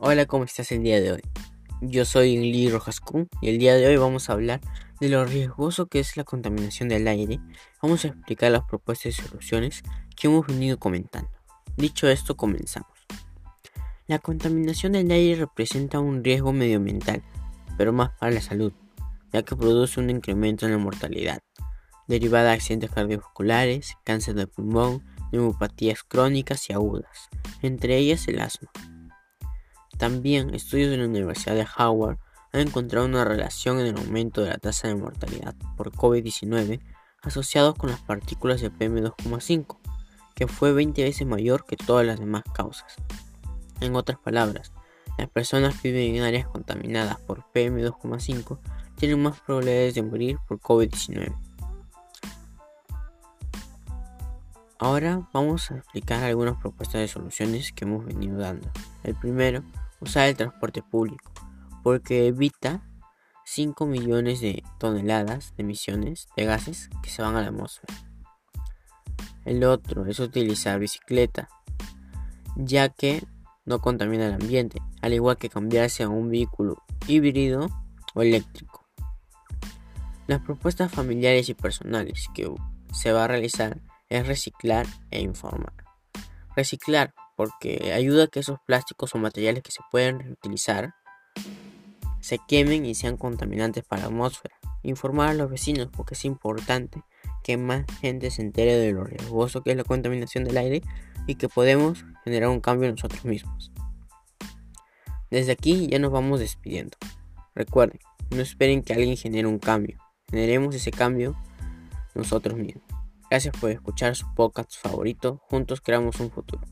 Hola, ¿cómo estás el día de hoy? Yo soy Lee Rojas y el día de hoy vamos a hablar de lo riesgoso que es la contaminación del aire. Vamos a explicar las propuestas y soluciones que hemos venido comentando. Dicho esto, comenzamos. La contaminación del aire representa un riesgo medioambiental, pero más para la salud, ya que produce un incremento en la mortalidad, derivada de accidentes cardiovasculares, cáncer de pulmón, neumopatías crónicas y agudas, entre ellas el asma. También estudios de la Universidad de Howard han encontrado una relación en el aumento de la tasa de mortalidad por COVID-19 asociados con las partículas de PM2,5, que fue 20 veces mayor que todas las demás causas. En otras palabras, las personas que viven en áreas contaminadas por PM2,5 tienen más probabilidades de morir por COVID-19. Ahora vamos a explicar algunas propuestas de soluciones que hemos venido dando. El primero usar el transporte público, porque evita 5 millones de toneladas de emisiones de gases que se van a la atmósfera. El otro es utilizar bicicleta, ya que no contamina el ambiente, al igual que cambiarse a un vehículo híbrido o eléctrico. Las propuestas familiares y personales que se va a realizar es reciclar e informar. Reciclar porque ayuda a que esos plásticos o materiales que se pueden reutilizar se quemen y sean contaminantes para la atmósfera. Informar a los vecinos porque es importante que más gente se entere de lo riesgoso que es la contaminación del aire y que podemos generar un cambio nosotros mismos. Desde aquí ya nos vamos despidiendo. Recuerden, no esperen que alguien genere un cambio. Generemos ese cambio nosotros mismos. Gracias por escuchar su podcast favorito. Juntos creamos un futuro.